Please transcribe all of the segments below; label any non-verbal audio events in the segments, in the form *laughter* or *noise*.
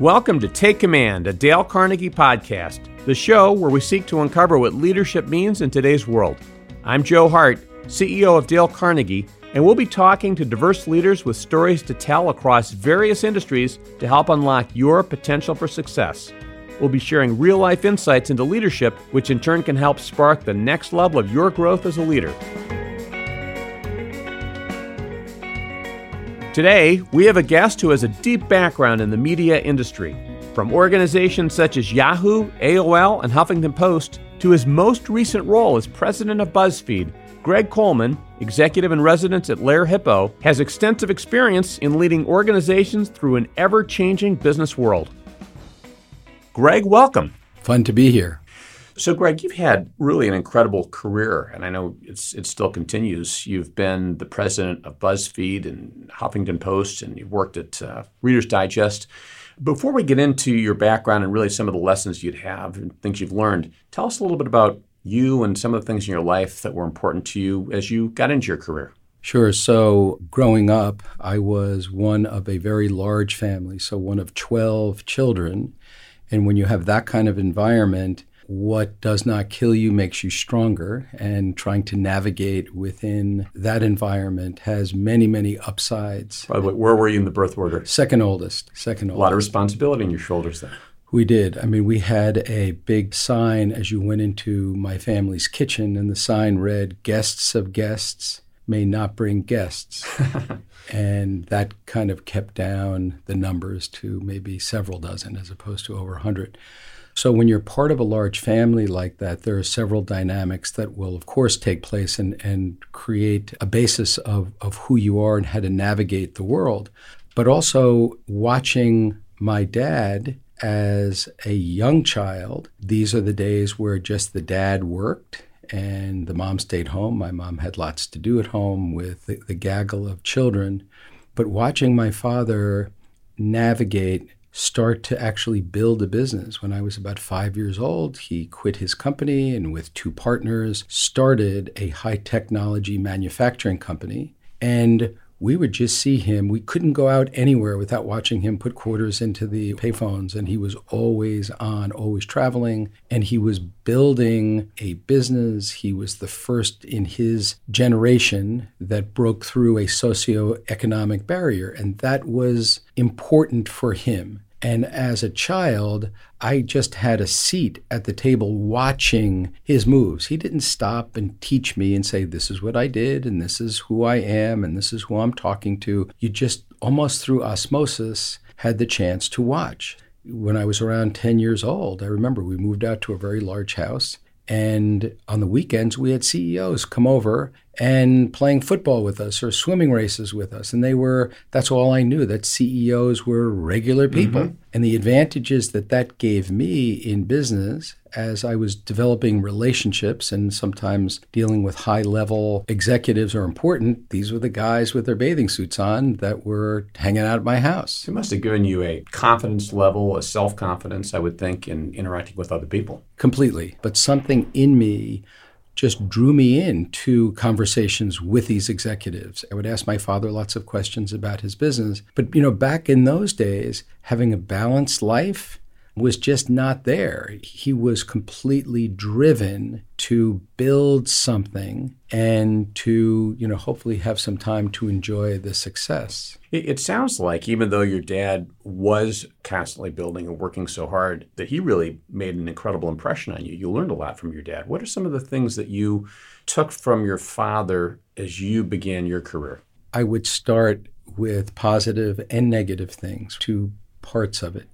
Welcome to Take Command, a Dale Carnegie podcast, the show where we seek to uncover what leadership means in today's world. I'm Joe Hart, CEO of Dale Carnegie, and we'll be talking to diverse leaders with stories to tell across various industries to help unlock your potential for success. We'll be sharing real life insights into leadership, which in turn can help spark the next level of your growth as a leader. Today, we have a guest who has a deep background in the media industry. From organizations such as Yahoo, AOL, and Huffington Post, to his most recent role as president of BuzzFeed, Greg Coleman, executive in residence at Lerer Hippeau, has extensive experience in leading organizations through an ever changing business world. Greg, welcome. Fun to be here. So, Greg, you've had really an incredible career, and I know it's it still continues. You've been the president of BuzzFeed and Huffington Post, and you've worked at uh, Reader's Digest. Before we get into your background and really some of the lessons you'd have and things you've learned, tell us a little bit about you and some of the things in your life that were important to you as you got into your career. Sure. So, growing up, I was one of a very large family, so one of 12 children. And when you have that kind of environment, what does not kill you makes you stronger and trying to navigate within that environment has many many upsides by the way where were you in the birth order second oldest second oldest a lot of responsibility on your shoulders then we did. I mean, we had a big sign as you went into my family's kitchen, and the sign read, Guests of guests may not bring guests. *laughs* and that kind of kept down the numbers to maybe several dozen as opposed to over 100. So when you're part of a large family like that, there are several dynamics that will, of course, take place and, and create a basis of, of who you are and how to navigate the world. But also watching my dad as a young child, these are the days where just the dad worked and the mom stayed home. My mom had lots to do at home with the, the gaggle of children. But watching my father navigate start to actually build a business. When I was about five years old, he quit his company and with two partners started a high technology manufacturing company. And we would just see him. We couldn't go out anywhere without watching him put quarters into the payphones. And he was always on, always traveling. And he was building a business. He was the first in his generation that broke through a socioeconomic barrier. And that was important for him. And as a child, I just had a seat at the table watching his moves. He didn't stop and teach me and say, This is what I did, and this is who I am, and this is who I'm talking to. You just almost through osmosis had the chance to watch. When I was around 10 years old, I remember we moved out to a very large house. And on the weekends, we had CEOs come over and playing football with us or swimming races with us. And they were, that's all I knew, that CEOs were regular people. Mm-hmm. And the advantages that that gave me in business as I was developing relationships and sometimes dealing with high level executives are important. These were the guys with their bathing suits on that were hanging out at my house. It must have given you a confidence level, a self confidence, I would think, in interacting with other people. Completely. But something in me just drew me in to conversations with these executives. I would ask my father lots of questions about his business. But, you know, back in those days, having a balanced life was just not there. He was completely driven to build something and to, you know, hopefully have some time to enjoy the success. It sounds like even though your dad was constantly building and working so hard, that he really made an incredible impression on you. You learned a lot from your dad. What are some of the things that you took from your father as you began your career? I would start with positive and negative things, two parts of it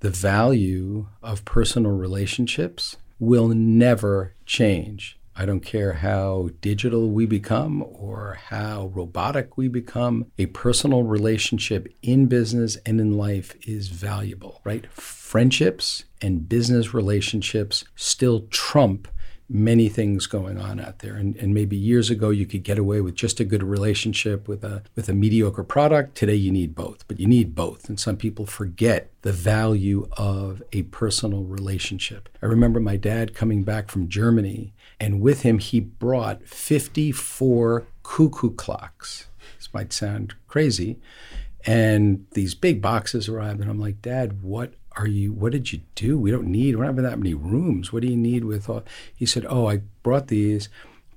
the value of personal relationships will never change. I don't care how digital we become or how robotic we become. A personal relationship in business and in life is valuable, right? Friendships and business relationships still trump many things going on out there. And, and maybe years ago you could get away with just a good relationship with a with a mediocre product. Today you need both, but you need both. And some people forget the value of a personal relationship. I remember my dad coming back from Germany, and with him he brought 54 cuckoo clocks. This might sound crazy. And these big boxes arrived, and I'm like, Dad, what are you what did you do we don't need we don't have that many rooms what do you need with all he said oh i brought these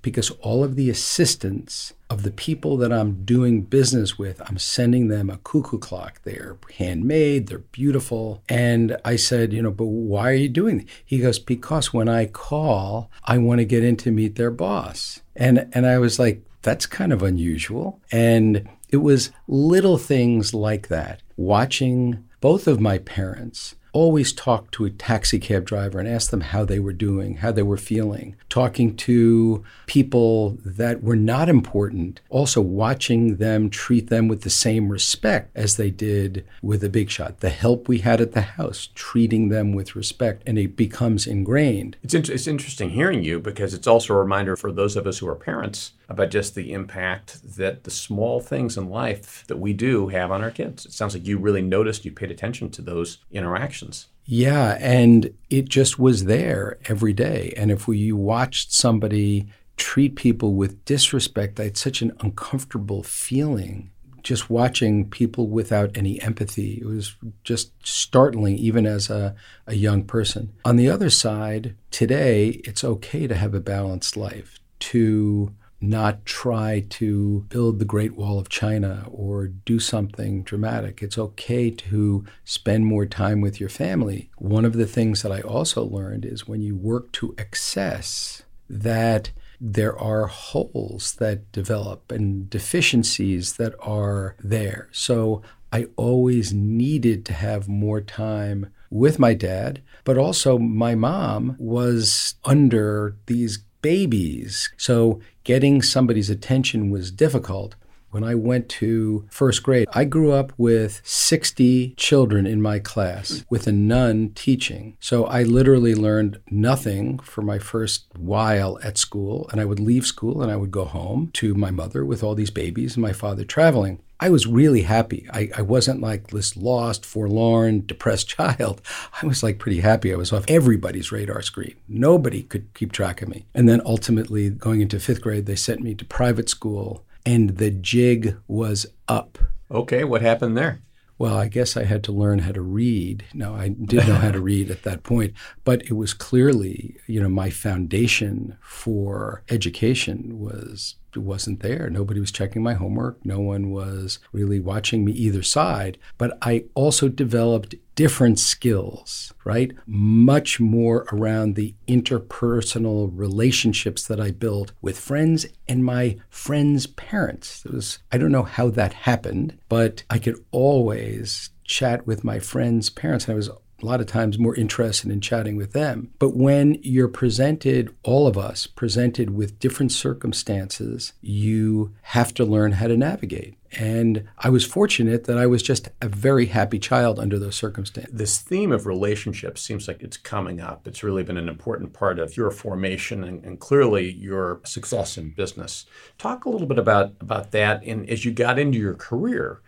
because all of the assistants of the people that I'm doing business with, I'm sending them a cuckoo clock. They're handmade, they're beautiful. And I said, you know, but why are you doing it? He goes, because when I call, I want to get in to meet their boss. And and I was like, that's kind of unusual. And it was little things like that. Watching both of my parents always talked to a taxi cab driver and asked them how they were doing, how they were feeling, talking to people that were not important, also watching them treat them with the same respect as they did with a big shot. The help we had at the house, treating them with respect, and it becomes ingrained. It's, in- it's interesting hearing you because it's also a reminder for those of us who are parents about just the impact that the small things in life that we do have on our kids. It sounds like you really noticed, you paid attention to those interactions. Yeah, and it just was there every day. And if we watched somebody treat people with disrespect, I had such an uncomfortable feeling just watching people without any empathy. It was just startling, even as a, a young person. On the other side, today, it's okay to have a balanced life, to not try to build the Great Wall of China or do something dramatic. It's okay to spend more time with your family. One of the things that I also learned is when you work to excess, that there are holes that develop and deficiencies that are there. So I always needed to have more time with my dad, but also my mom was under these babies. So getting somebody's attention was difficult. When I went to first grade, I grew up with 60 children in my class with a nun teaching. So I literally learned nothing for my first while at school. And I would leave school and I would go home to my mother with all these babies and my father traveling. I was really happy. I, I, wasn't like this lost, forlorn, depressed *laughs* child. I was like pretty happy. I was off everybody's radar screen. Nobody could keep track of me. And then ultimately, going into fifth grade, they sent me to private school, and the jig was up. Okay, what happened there? Well, I guess I had to learn how to read. No, I did know how to *laughs* read at that point, but it was clearly, you know, my foundation for education was wasn't there. Nobody was checking my homework. No one was really watching me either side. But I also developed different skills, right? Much more around the interpersonal relationships that I built with friends and my friends' parents. It was, I don't know how that happened, but I could always chat with my friends' parents. And I was a lot of times more interested in chatting with them. But when you're presented, all of us presented with different circumstances, you have to learn how to navigate. And I was fortunate that I was just a very happy child under those circumstances. This theme of relationships seems like it's coming up. It's really been an important part of your formation and, and clearly your success in business. Talk a little bit about, about that. And as you got into your career,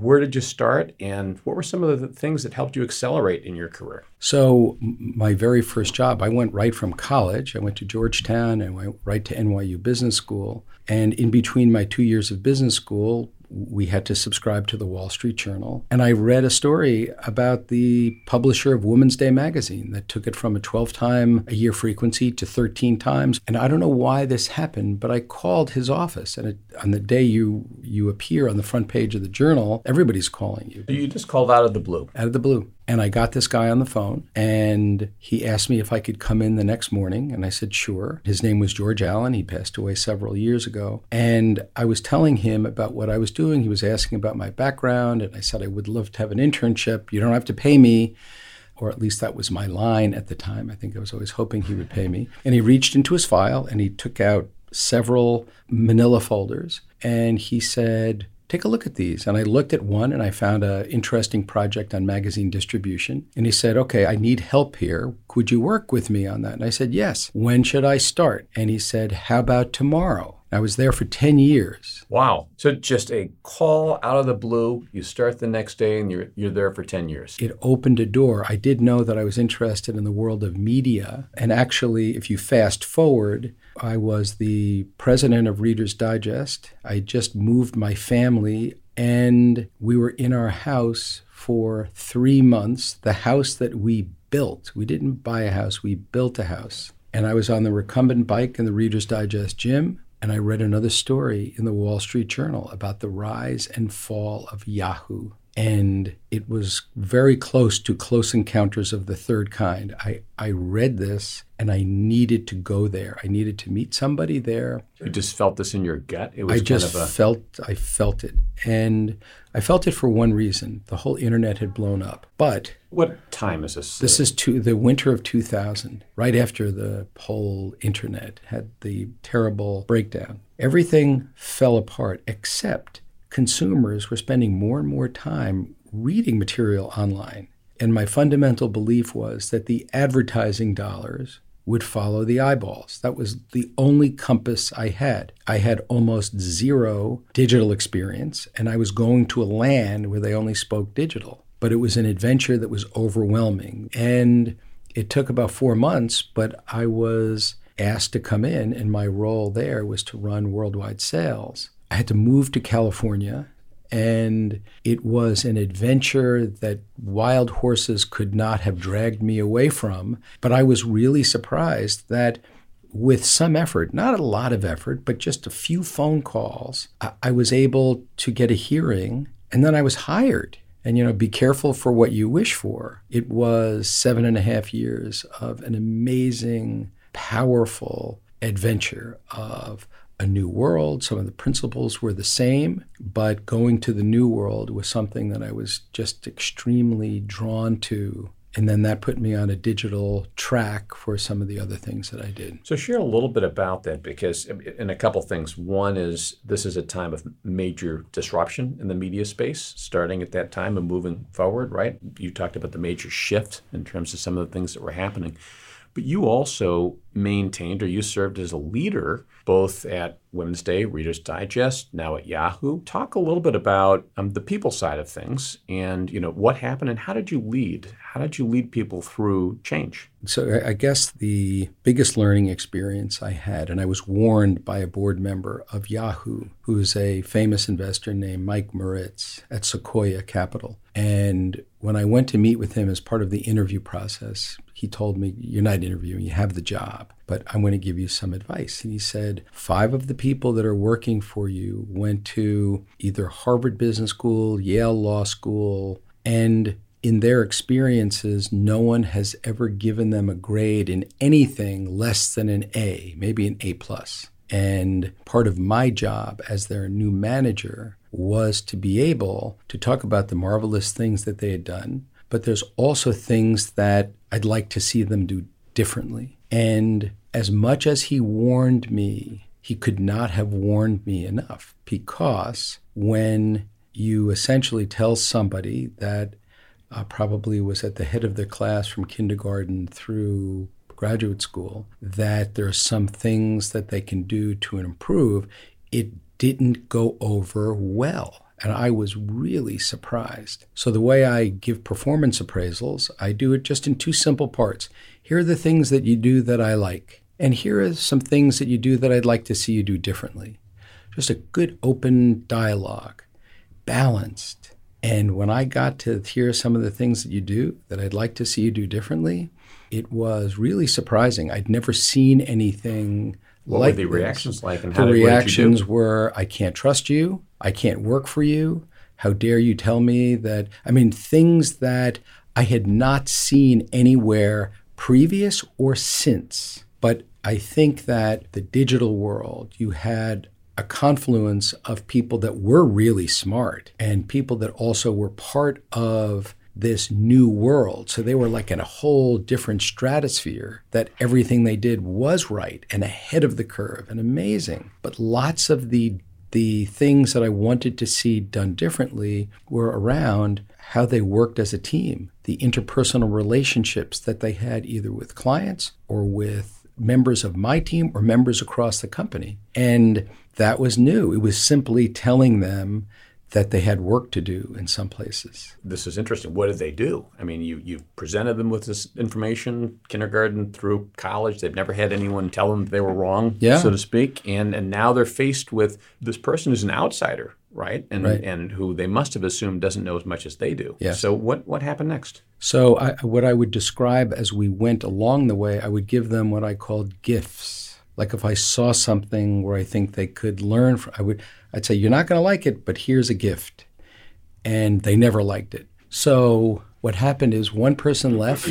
where did you start and what were some of the things that helped you accelerate in your career? So, my very first job, I went right from college. I went to Georgetown and went right to NYU Business School. And in between my two years of business school, we had to subscribe to the Wall Street Journal. And I read a story about the publisher of Women's Day magazine that took it from a 12 time a year frequency to 13 times. And I don't know why this happened, but I called his office. And it, on the day you, you appear on the front page of the journal, everybody's calling you. You just called out of the blue. Out of the blue. And I got this guy on the phone and he asked me if I could come in the next morning. And I said, sure. His name was George Allen. He passed away several years ago. And I was telling him about what I was doing. He was asking about my background. And I said, I would love to have an internship. You don't have to pay me. Or at least that was my line at the time. I think I was always hoping he would pay me. And he reached into his file and he took out several manila folders and he said, take a look at these. And I looked at one and I found an interesting project on magazine distribution. And he said, okay, I need help here. Could you work with me on that? And I said, yes. When should I start? And he said, how about tomorrow? I was there for 10 years. Wow. So just a call out of the blue, you start the next day and you're you're there for 10 years. It opened a door. I did know that I was interested in the world of media. And actually, if you fast forward, I was the president of Reader's Digest. I just moved my family And we were in our house for three months, the house that we built. We didn't buy a house, we built a house. And I was on the recumbent bike in the Reader's Digest gym, and I read another story in the Wall Street Journal about the rise and fall of Yahoo and it was very close to Close Encounters of the Third Kind. I, I read this and I needed to go there. I needed to meet somebody there. You just felt this in your gut. It was I just a... felt I felt it, and I felt it for one reason: the whole internet had blown up. But what time is this? This is to the winter of 2000, right after the whole internet had the terrible breakdown. Everything fell apart except consumers were spending more and more time reading material online. And my fundamental belief was that the advertising dollars would follow the eyeballs. That was the only compass I had. I had almost zero digital experience, and I was going to a land where they only spoke digital. But it was an adventure that was overwhelming. And it took about four months, but I was asked to come in, and my role there was to run worldwide sales. I had to move to California, and it was an adventure that wild horses could not have dragged me away from. But I was really surprised that with some effort, not a lot of effort, but just a few phone calls, I, was able to get a hearing, and then I was hired and you know be careful for what you wish for it was seven and a half years of an amazing powerful adventure of a new world. Some of the principles were the same, but going to the new world was something that I was just extremely drawn to. And then that put me on a digital track for some of the other things that I did. So, share a little bit about that because, in a couple things. One is this is a time of major disruption in the media space, starting at that time and moving forward, right? You talked about the major shift in terms of some of the things that were happening. But you also maintained or you served as a leader both at Women's Day, Reader's Digest, now at Yahoo. Talk a little bit about um, the people side of things and you know what happened and how did you lead? How did you lead people through change? So I guess the biggest learning experience I had, and I was warned by a board member of Yahoo, who is a famous investor named Mike Moritz at Sequoia Capital. And when I went to meet with him as part of the interview process, he told me, You're not interviewing, you have the job, but I'm going to give you some advice. And he said, Five of the people that are working for you went to either Harvard Business School, Yale Law School, and in their experiences, no one has ever given them a grade in anything less than an A, maybe an A plus. And part of my job as their new manager was to be able to talk about the marvelous things that they had done, but there's also things that I'd like to see them do differently. And as much as he warned me, he could not have warned me enough because when you essentially tell somebody that uh, probably was at the head of the class from kindergarten through graduate school that there are some things that they can do to improve, it didn't go over well. And I was really surprised. So, the way I give performance appraisals, I do it just in two simple parts. Here are the things that you do that I like, and here are some things that you do that I'd like to see you do differently. Just a good open dialogue, balanced. And when I got to hear some of the things that you do that I'd like to see you do differently, it was really surprising. I'd never seen anything what like were the reactions like? And the reactions were, "I can't trust you. I can't work for you. How dare you tell me that?" I mean, things that I had not seen anywhere previous or since. But I think that the digital world, you had a confluence of people that were really smart and people that also were part of this new world. So they were like in a whole different stratosphere that everything they did was right and ahead of the curve and amazing. But lots of the the things that I wanted to see done differently were around how they worked as a team, the interpersonal relationships that they had either with clients or with members of my team or members across the company. And that was new. It was simply telling them that they had work to do in some places. This is interesting. What did they do? I mean, you you presented them with this information, kindergarten through college. They've never had anyone tell them they were wrong, yeah. so to speak. And and now they're faced with this person who's an outsider right? And Right. and who they must have assumed doesn't know as much as they do. Yes. So what what happened next? So, I, what I would describe as we went along the way, I would give them what I called gifts. Like if I saw something where I think they could learn, from, I would, I'd say, "You're not going to like it, but here's a gift," and they never liked it. So, what happened is one person left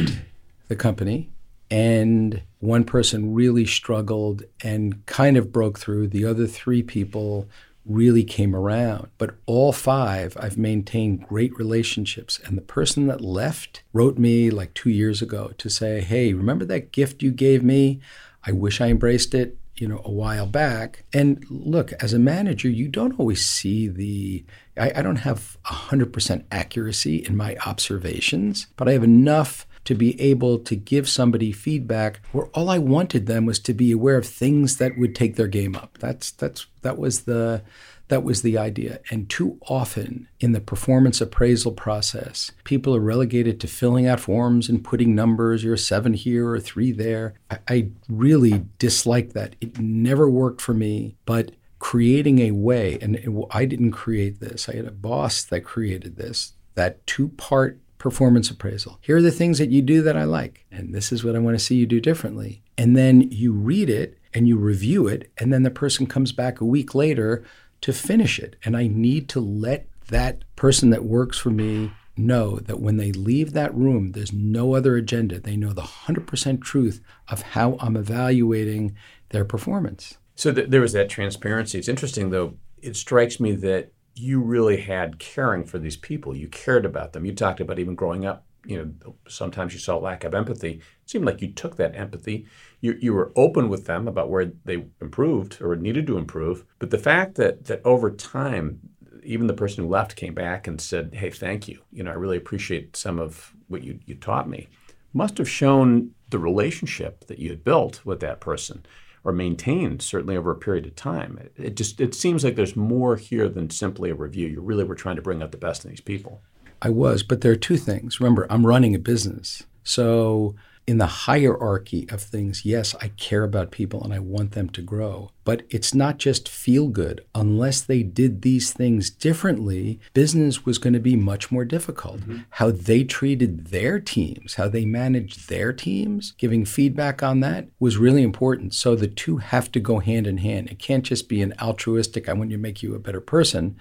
the company, and one person really struggled and kind of broke through. The other three people really came around. But all five, I've maintained great relationships. And the person that left wrote me like two years ago to say, Hey, remember that gift you gave me? I wish I embraced it, you know, a while back. And look, as a manager, you don't always see the, I, I don't have 100% accuracy in my observations, but I have enough to be able to give somebody feedback where all I wanted them was to be aware of things that would take their game up. That's that's that was the that was the idea. And too often in the performance appraisal process, people are relegated to filling out forms and putting numbers, you're a seven here or three there. I, I really dislike that. It never worked for me, but creating a way, and it, I didn't create this, I had a boss that created this, that two part performance appraisal. Here are the things that you do that I like, and this is what I want to see you do differently. And then you read it and you review it, and then the person comes back a week later to finish it. And I need to let that person that works for me know that when they leave that room, there's no other agenda. They know the 100% truth of how I'm evaluating their performance. So th- there was that transparency. It's interesting though. It strikes me that you really had caring for these people. You cared about them. You talked about even growing up. You know, sometimes you saw lack of empathy. It seemed like you took that empathy. You, you were open with them about where they improved or needed to improve. But the fact that that over time, even the person who left came back and said, "Hey, thank you. You know, I really appreciate some of what you you taught me." Must have shown the relationship that you had built with that person or maintained certainly over a period of time. It, it, just it seems like there's more here than simply a review. You really were trying to bring out the best in these people. I was, but there are two things. Remember, I'm running a business. So in the hierarchy of things, yes, I care about people and I want them to grow. But it's not just feel good. Unless they did these things differently, business was going to be much more difficult. Mm-hmm. How they treated their teams, how they managed their teams, giving feedback on that was really important. So the two have to go hand in hand. It can't just be an altruistic, I want to make you a better person.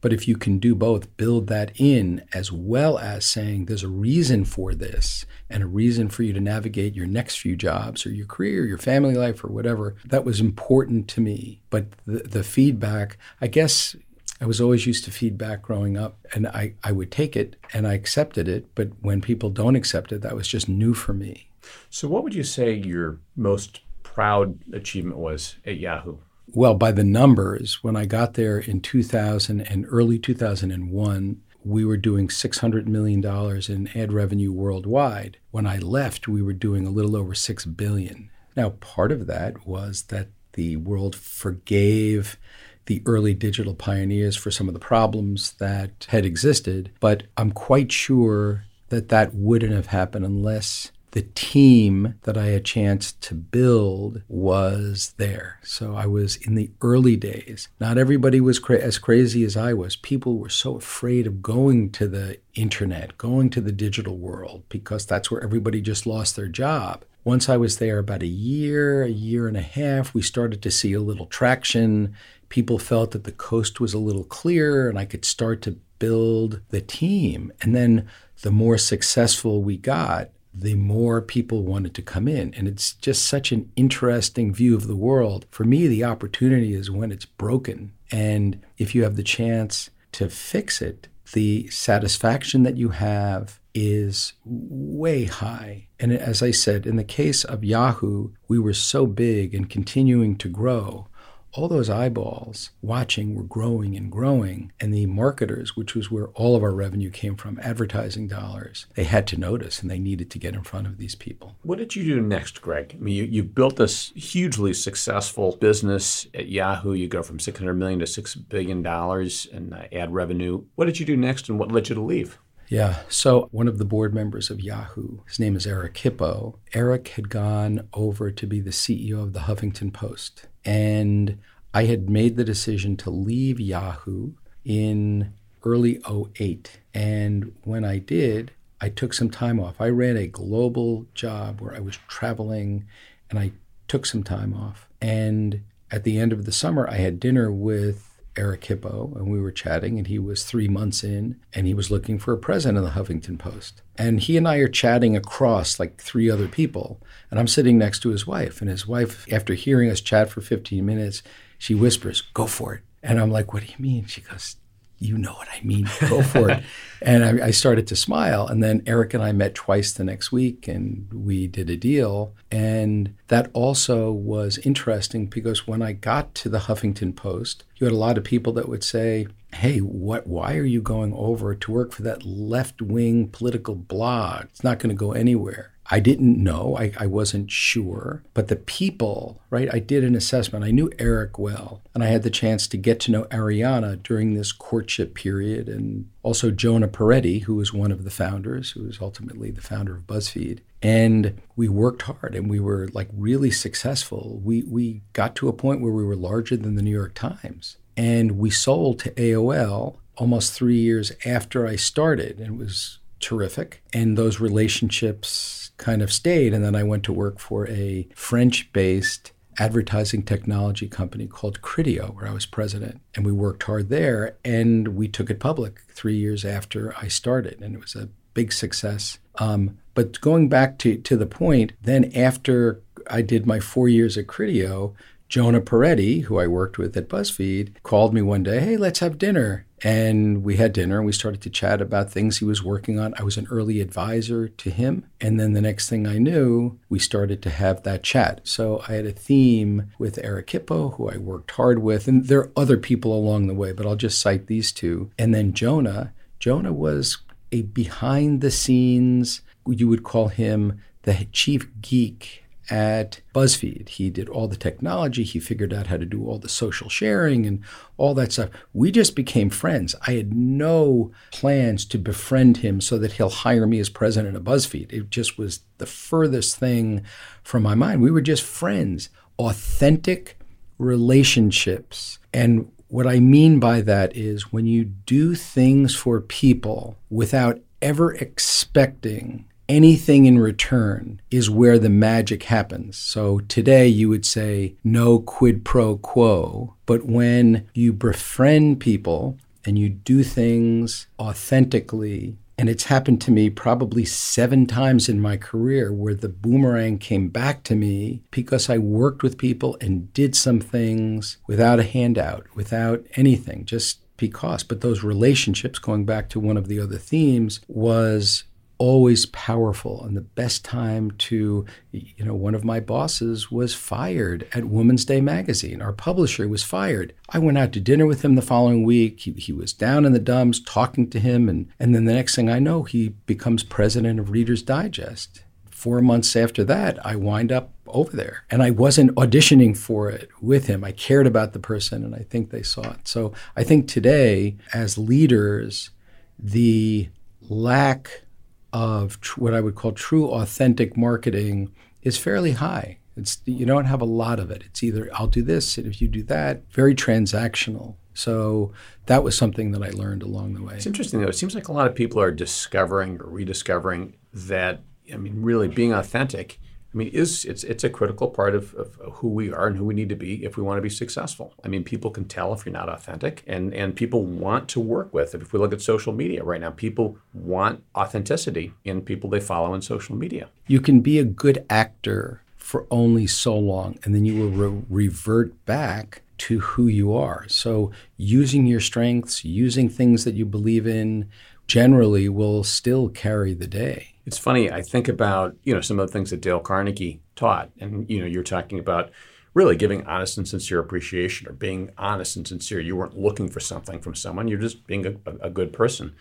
But if you can do both, build that in as well as saying there's a reason for this and a reason for you to navigate your next few jobs or your career, or your family life, or whatever, that was important to me. But the, the feedback, I guess I was always used to feedback growing up, and I, I would take it and I accepted it. But when people don't accept it, that was just new for me. So, what would you say your most proud achievement was at Yahoo? Well, by the numbers, when I got there in 2000 and early 2001, we were doing $600 million in ad revenue worldwide. When I left, we were doing a little over 6 billion. Now, part of that was that the world forgave the early digital pioneers for some of the problems that had existed, but I'm quite sure that that wouldn't have happened unless the team that I had a chance to build was there. So I was in the early days. Not everybody was cra- as crazy as I was. People were so afraid of going to the internet, going to the digital world, because that's where everybody just lost their job. Once I was there about a year, a year and a half, we started to see a little traction. People felt that the coast was a little clearer and I could start to build the team. And then the more successful we got, the more people wanted to come in. And it's just such an interesting view of the world. For me, the opportunity is when it's broken. And if you have the chance to fix it, the satisfaction that you have is way high. And as I said, in the case of Yahoo, we were so big and continuing to grow all those eyeballs watching were growing and growing. And the marketers, which was where all of our revenue came from, advertising dollars, they had to notice and they needed to get in front of these people. What did you do next, Greg? I mean, you, you built this hugely successful business at Yahoo. You go from 600 million to $6 billion in uh, ad revenue. What did you do next and what led you to leave? Yeah. So one of the board members of Yahoo, his name is Eric Hippeau. Eric had gone over to be the CEO of the Huffington Post. And I had made the decision to leave Yahoo in early 08. And when I did, I took some time off. I ran a global job where I was traveling and I took some time off. And at the end of the summer, I had dinner with Eric Hippeau, and we were chatting, and he was three months in, and he was looking for a president of the Huffington Post. And he and I are chatting across like three other people, and I'm sitting next to his wife, and his wife, after hearing us chat for 15 minutes, she whispers, "Go for it." And I'm like, "What do you mean?" She goes, you know what I mean. Go for it. *laughs* and I, I, started to smile. And then Eric and I met twice the next week and we did a deal. And that also was interesting because when I got to the Huffington Post, you had a lot of people that would say, Hey, what why are you going over to work for that left wing political blog? It's not going to go anywhere. I didn't know. I, I wasn't sure. But the people, right? I did an assessment. I knew Eric well, and I had the chance to get to know Arianna during this courtship period, and also Jonah Peretti, who was one of the founders, who was ultimately the founder of BuzzFeed. And we worked hard and we were like really successful. We, we got to a point where we were larger than the New York Times. And we sold to AOL almost three years after I started. And it was terrific. And those relationships kind of stayed. And then I went to work for a French based advertising technology company called Criteo, where I was president. And we worked hard there. And we took it public three years after I started. And it was a big success. Um, but going back to, to the point, then after I did my four years at Criteo, Jonah Peretti, who I worked with at BuzzFeed, called me one day, hey, let's have dinner. And we had dinner and we started to chat about things he was working on. I was an early advisor to him. And then the next thing I knew, we started to have that chat. So I had a theme with Eric Hippeau, who I worked hard with. And there are other people along the way, but I'll just cite these two. And then Jonah. Jonah was a behind the scenes, you would call him the chief geek at BuzzFeed. He did all the technology, he figured out how to do all the social sharing and all that stuff. We just became friends. I had no plans to befriend him so that he'll hire me as president of BuzzFeed. It just was the furthest thing from my mind. We were just friends, authentic relationships. And what I mean by that is when you do things for people without ever expecting anything in return is where the magic happens. So today you would say no quid pro quo, but when you befriend people and you do things authentically, and it's happened to me probably seven times in my career where the boomerang came back to me because I worked with people and did some things without a handout, without anything, just because. But those relationships, going back to one of the other themes, was always powerful. And the best time to you know one of my bosses was fired at women's day magazine. Our publisher was fired. I went out to dinner with him the following week. He, he was down in the dumps talking to him. And, and then the next thing i know he becomes president of reader's digest. Four months after that i wind up over there. And i wasn't auditioning for it with him. I cared about the person and i think they saw it. So i think today as leaders the lack of tr- what I would call true authentic marketing is fairly high. It's you don't have a lot of it. It's either I'll do this and if you do that, very transactional. So that was something that I learned along the way. It's interesting though. It seems like a lot of people are discovering or rediscovering that I mean really being authentic I mean, is it's it's a critical part of, of, who we are and who we need to be if we want to be successful. I mean, people can tell if you're not authentic, and and people want to work with. If we look at social media right now, people want authenticity in people they follow in social media. You can be a good actor for only so long, and then you will re- revert back to who you are. So, using your strengths, using things that you believe in, generally will still carry the day. It's funny. I think about you know some of the things that Dale Carnegie taught, and you know you're talking about really giving honest and sincere appreciation or being honest and sincere. You weren't looking for something from someone. You're just being a, a good person.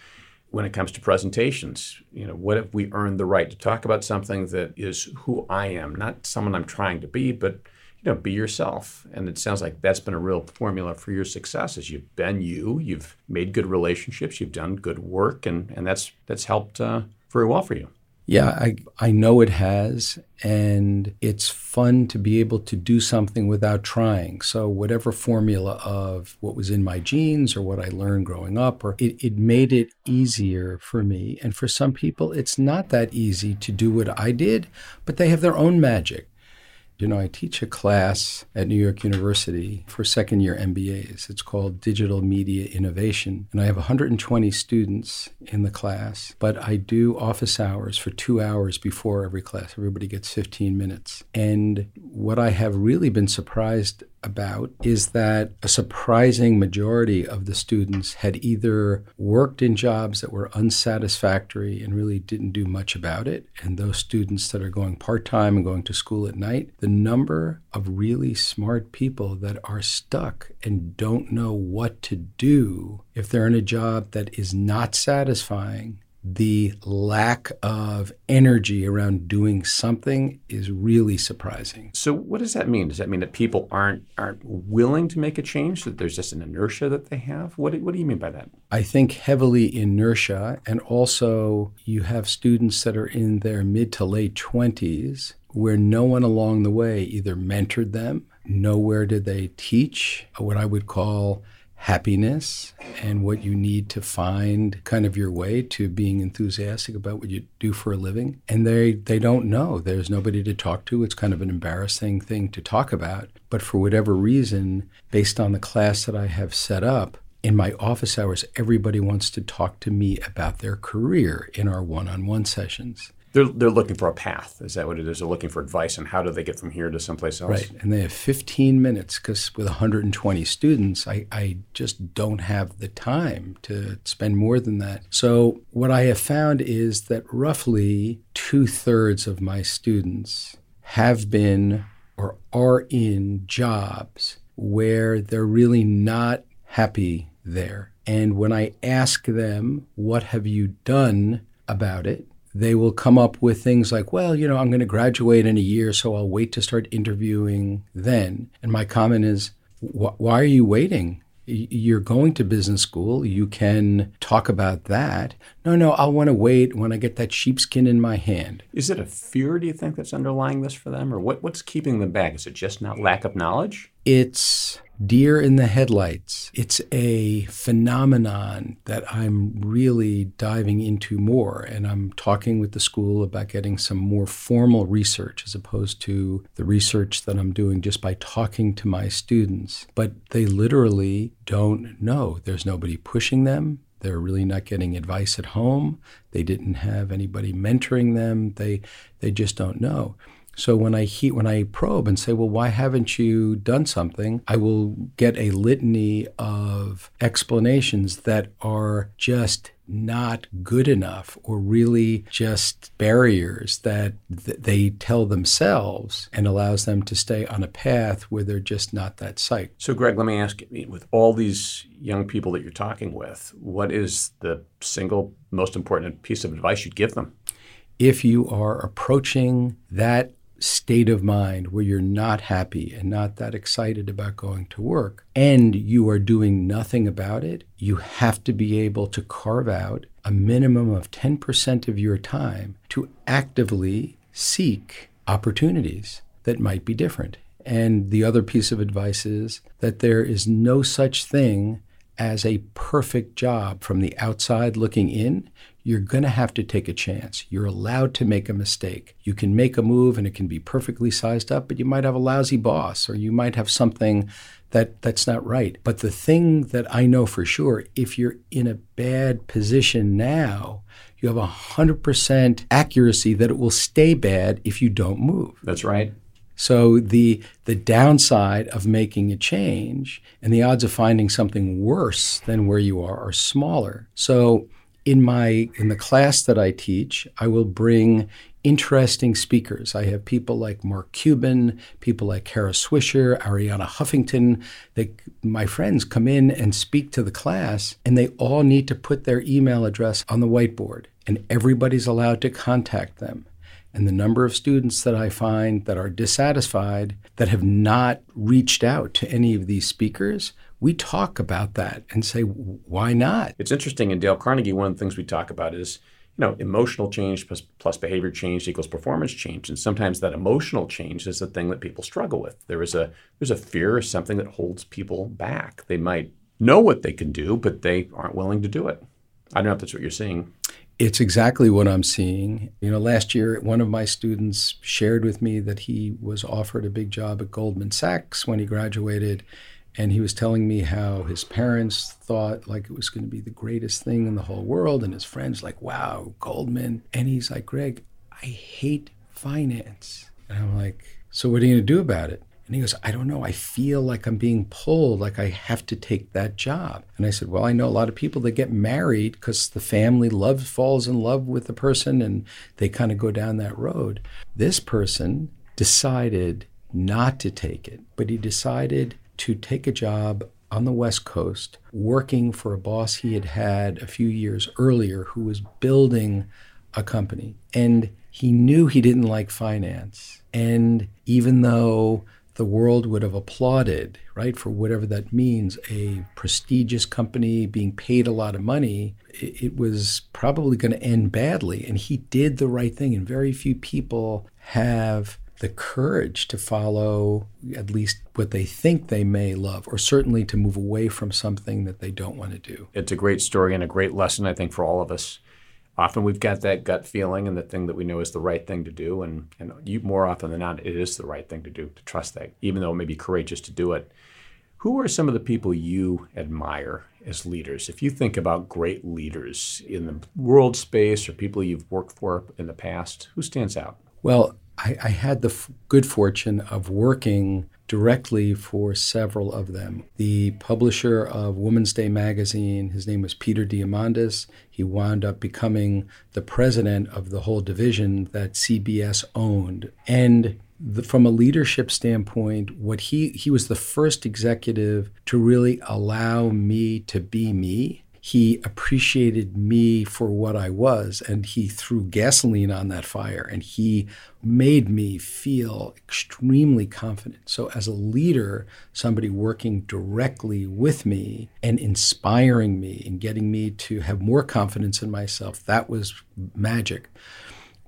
When it comes to presentations, you know, what if we earned the right to talk about something that is who I am, not someone I'm trying to be, but you know, be yourself. And it sounds like that's been a real formula for your success. Is you've been you, you've made good relationships, you've done good work, and and that's that's helped uh, very well for you. Yeah, I, I know it has. And it's fun to be able to do something without trying. So, whatever formula of what was in my genes or what I learned growing up, or it, it made it easier for me. And for some people, it's not that easy to do what I did, but they have their own magic. You know, I teach a class at New York University for second year MBAs. It's called Digital Media Innovation. And I have 120 students in the class, but I do office hours for two hours before every class. Everybody gets 15 minutes. And what I have really been surprised about is that a surprising majority of the students had either worked in jobs that were unsatisfactory and really didn't do much about it. And those students that are going part time and going to school at night, the number of really smart people that are stuck and don't know what to do if they're in a job that is not satisfying the lack of energy around doing something is really surprising. So what does that mean? Does that mean that people aren't aren't willing to make a change? That there's just an inertia that they have? What what do you mean by that? I think heavily inertia and also you have students that are in their mid to late 20s where no one along the way either mentored them, nowhere did they teach what I would call happiness and what you need to find kind of your way to being enthusiastic about what you do for a living. And they they don't know. There's nobody to talk to. It's kind of an embarrassing thing to talk about. But for whatever reason based on the class that I have set up in my office hours everybody wants to talk to me about their career in our one-on-one sessions they're, they're looking for a path. Is that what it is? They're looking for advice on how do they get from here to someplace else? Right. And they have 15 minutes because with 120 students, I, I just don't have the time to spend more than that. So, what I have found is that roughly two thirds of my students have been or are in jobs where they're really not happy there. And when I ask them, what have you done about it? They will come up with things like, well, you know, I'm going to graduate in a year, so I'll wait to start interviewing then. And my comment is, why are you waiting? You're going to business school. You can talk about that. No, no, I'll want to wait when I get that sheepskin in my hand. Is it a fear, do you think, that's underlying this for them? Or what, what's keeping them back? Is it just not lack of knowledge? It's deer in the headlights. It's a phenomenon that I'm really diving into more. And I'm talking with the school about getting some more formal research as opposed to the research that I'm doing just by talking to my students. But they literally don't know. There's nobody pushing them. They're really not getting advice at home. They didn't have anybody mentoring them. They they just don't know. So when I he, when I probe and say, "Well, why haven't you done something?" I will get a litany of explanations that are just not good enough or really just barriers that th- they tell themselves and allows them to stay on a path where they're just not that psyched. So, Greg, let me ask you with all these young people that you're talking with, what is the single most important piece of advice you'd give them? If you are approaching that state of mind where you're not happy and not that excited about going to work and you are doing nothing about it, you have to be able to carve out a minimum of 10% of your time to actively seek opportunities that might be different. And the other piece of advice is that there is no such thing as a perfect job from the outside looking in you're going to have to take a chance. You're allowed to make a mistake. You can make a move and it can be perfectly sized up, but you might have a lousy boss or you might have something that that's not right. But the thing that I know for sure, if you're in a bad position now, you have a 100% accuracy that it will stay bad if you don't move. That's right. So the the downside of making a change and the odds of finding something worse than where you are are smaller. So in my in the class that I teach, I will bring interesting speakers. I have people like Mark Cuban, people like Kara Swisher, Arianna Huffington. They, my friends come in and speak to the class, and they all need to put their email address on the whiteboard, and everybody's allowed to contact them. And the number of students that I find that are dissatisfied that have not reached out to any of these speakers we talk about that and say, why not? It's interesting in Dale Carnegie, one of the things we talk about is you know, emotional change plus, plus behavior change equals performance change. And sometimes that emotional change is the thing that people struggle with. There is a there's a fear of something that holds people back. They might know what they can do, but they aren't willing to do it. I don't know if that's what you're seeing. It's exactly what I'm seeing. You know, last year, one of my students shared with me that he was offered a big job at Goldman Sachs when he graduated. And he was telling me how his parents thought like it was going to be the greatest thing in the whole world. And his friends, like, wow, Goldman. And he's like, Greg, I hate finance. And I'm like, so what are you going to do about it? And he goes, I don't know. I feel like I'm being pulled, like I have to take that job. And I said, Well, I know a lot of people that get married because the family love falls in love with the person and they kind of go down that road. This person decided not to take it, but he decided to take a job on the West Coast working for a boss he had had a few years earlier who was building a company. And he knew he didn't like finance. And even though the world would have applauded, right, for whatever that means, a prestigious company being paid a lot of money, it, was probably going to end badly. And he did the right thing. And very few people have the courage to follow at least what they think they may love, or certainly to move away from something that they don't want to do. It's a great story and a great lesson, I think, for all of us. Often we've got that gut feeling and the thing that we know is the right thing to do and, and you, more often than not it is the right thing to do to trust that even though it may be courageous to do it. Who are some of the people you admire as leaders? If you think about great leaders in the world space or people you've worked for in the past who stands out? Well I, I had the f- good fortune of working directly for several of them. The publisher of Woman's Day magazine, his name was Peter Diamandis. He wound up becoming the president of the whole division that CBS owned. And the, from a leadership standpoint, what he he was the first executive to really allow me to be me he appreciated me for what I was and he threw gasoline on that fire and he made me feel extremely confident. So, as a leader, somebody working directly with me and inspiring me and getting me to have more confidence in myself, that was magic.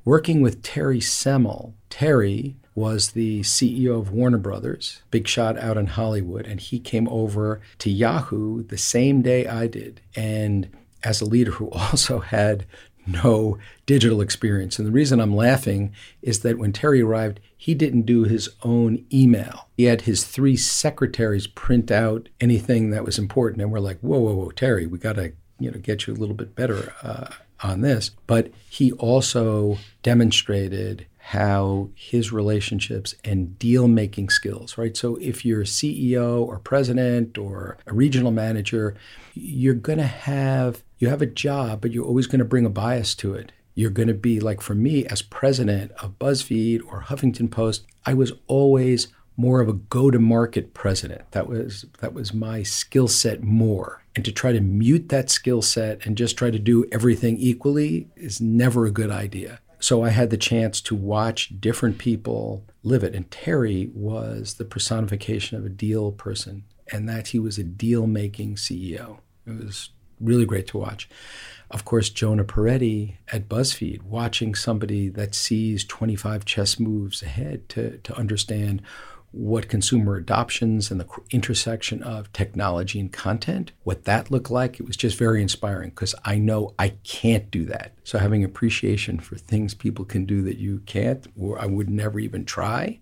Working with Terry Semel, Terry was the CEO of Warner Brothers, big shot out in Hollywood, and he came over to Yahoo the same day I did. And as a leader who *laughs* also had no digital experience. And the reason I'm laughing is that when Terry arrived, he didn't do his own email. He had his three secretaries print out anything that was important. And we're like, whoa, whoa, whoa, Terry, we got to you know get you a little bit better uh, on this. But he also demonstrated how his relationships and deal making skills, right? So if you're a CEO or president or a regional manager, you're going to have you have a job, but you're always going to bring a bias to it. You're going to be like for me as president of BuzzFeed or Huffington Post, I was always more of a go-to-market president. That was that was my skill set more. And to try to mute that skill set and just try to do everything equally is never a good idea. So I had the chance to watch different people live it. And Terry was the personification of a deal person, and that he was a deal making CEO. It was really great to watch. Of course, Jonah Peretti at BuzzFeed, watching somebody that sees 25 chess moves ahead to, to understand what consumer adoptions and the intersection of technology and content, what that looked like. It was just very inspiring because I know I can't do that. So having appreciation for things people can do that you can't, or I would never even try.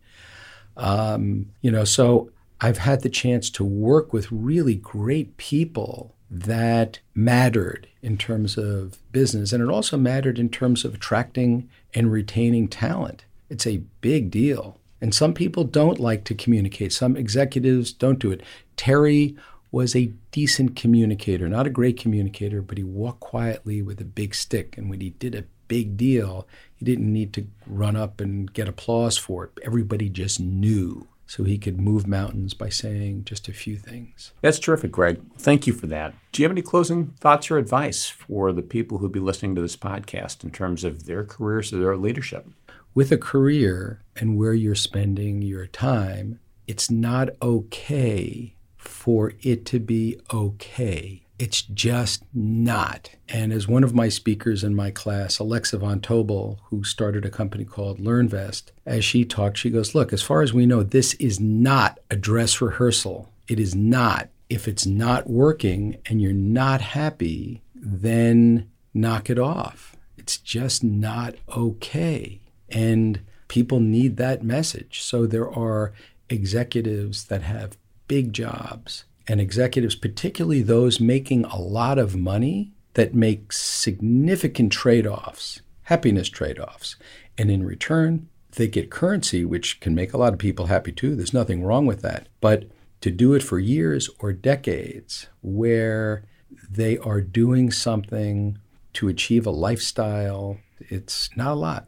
Um, you know, so I've had the chance to work with really great people that mattered in terms of business, and it also mattered in terms of attracting and retaining talent. It's a big deal. And some people don't like to communicate. Some executives don't do it. Terry was a decent communicator, not a great communicator, but he walked quietly with a big stick. And when he did a big deal, he didn't need to run up and get applause for it. Everybody just knew. So he could move mountains by saying just a few things. That's terrific, Greg. Thank you for that. Do you have any closing thoughts or advice for the people who'll be listening to this podcast in terms of their careers or their leadership? with a career and where you're spending your time, it's not okay for it to be okay. It's just not. And as one of my speakers in my class, Alexa Von Tobel, who started a company called LearnVest, as she talked, she goes, Look, as far as we know, this is not a dress rehearsal. It is not. If it's not working and you're not happy, then knock it off. It's just not okay. And people need that message. So there are executives that have big jobs and executives, particularly those making a lot of money, that make significant trade offs, happiness trade offs. And in return, they get currency, which can make a lot of people happy too. There's nothing wrong with that. But to do it for years or decades where they are doing something to achieve a lifestyle, it's not a lot.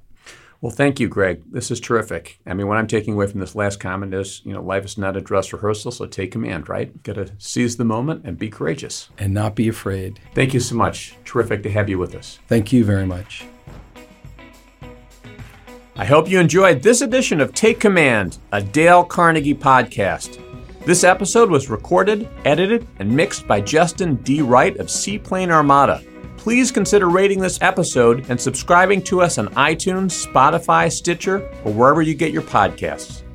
Well, thank you, Greg. This is terrific. I mean, what I'm taking away from this last comment is, you know, life is not a dress rehearsal, so take command, right? Got to seize the moment and be courageous. And not be afraid. Thank you so much. Terrific to have you with us. Thank you very much. I hope you enjoyed this edition of Take Command, a Dale Carnegie podcast. This episode was recorded, edited, and mixed by Justin D. Wright of Seaplane Armada please consider rating this episode and subscribing to us on iTunes, Spotify, Stitcher, or wherever you get your podcasts.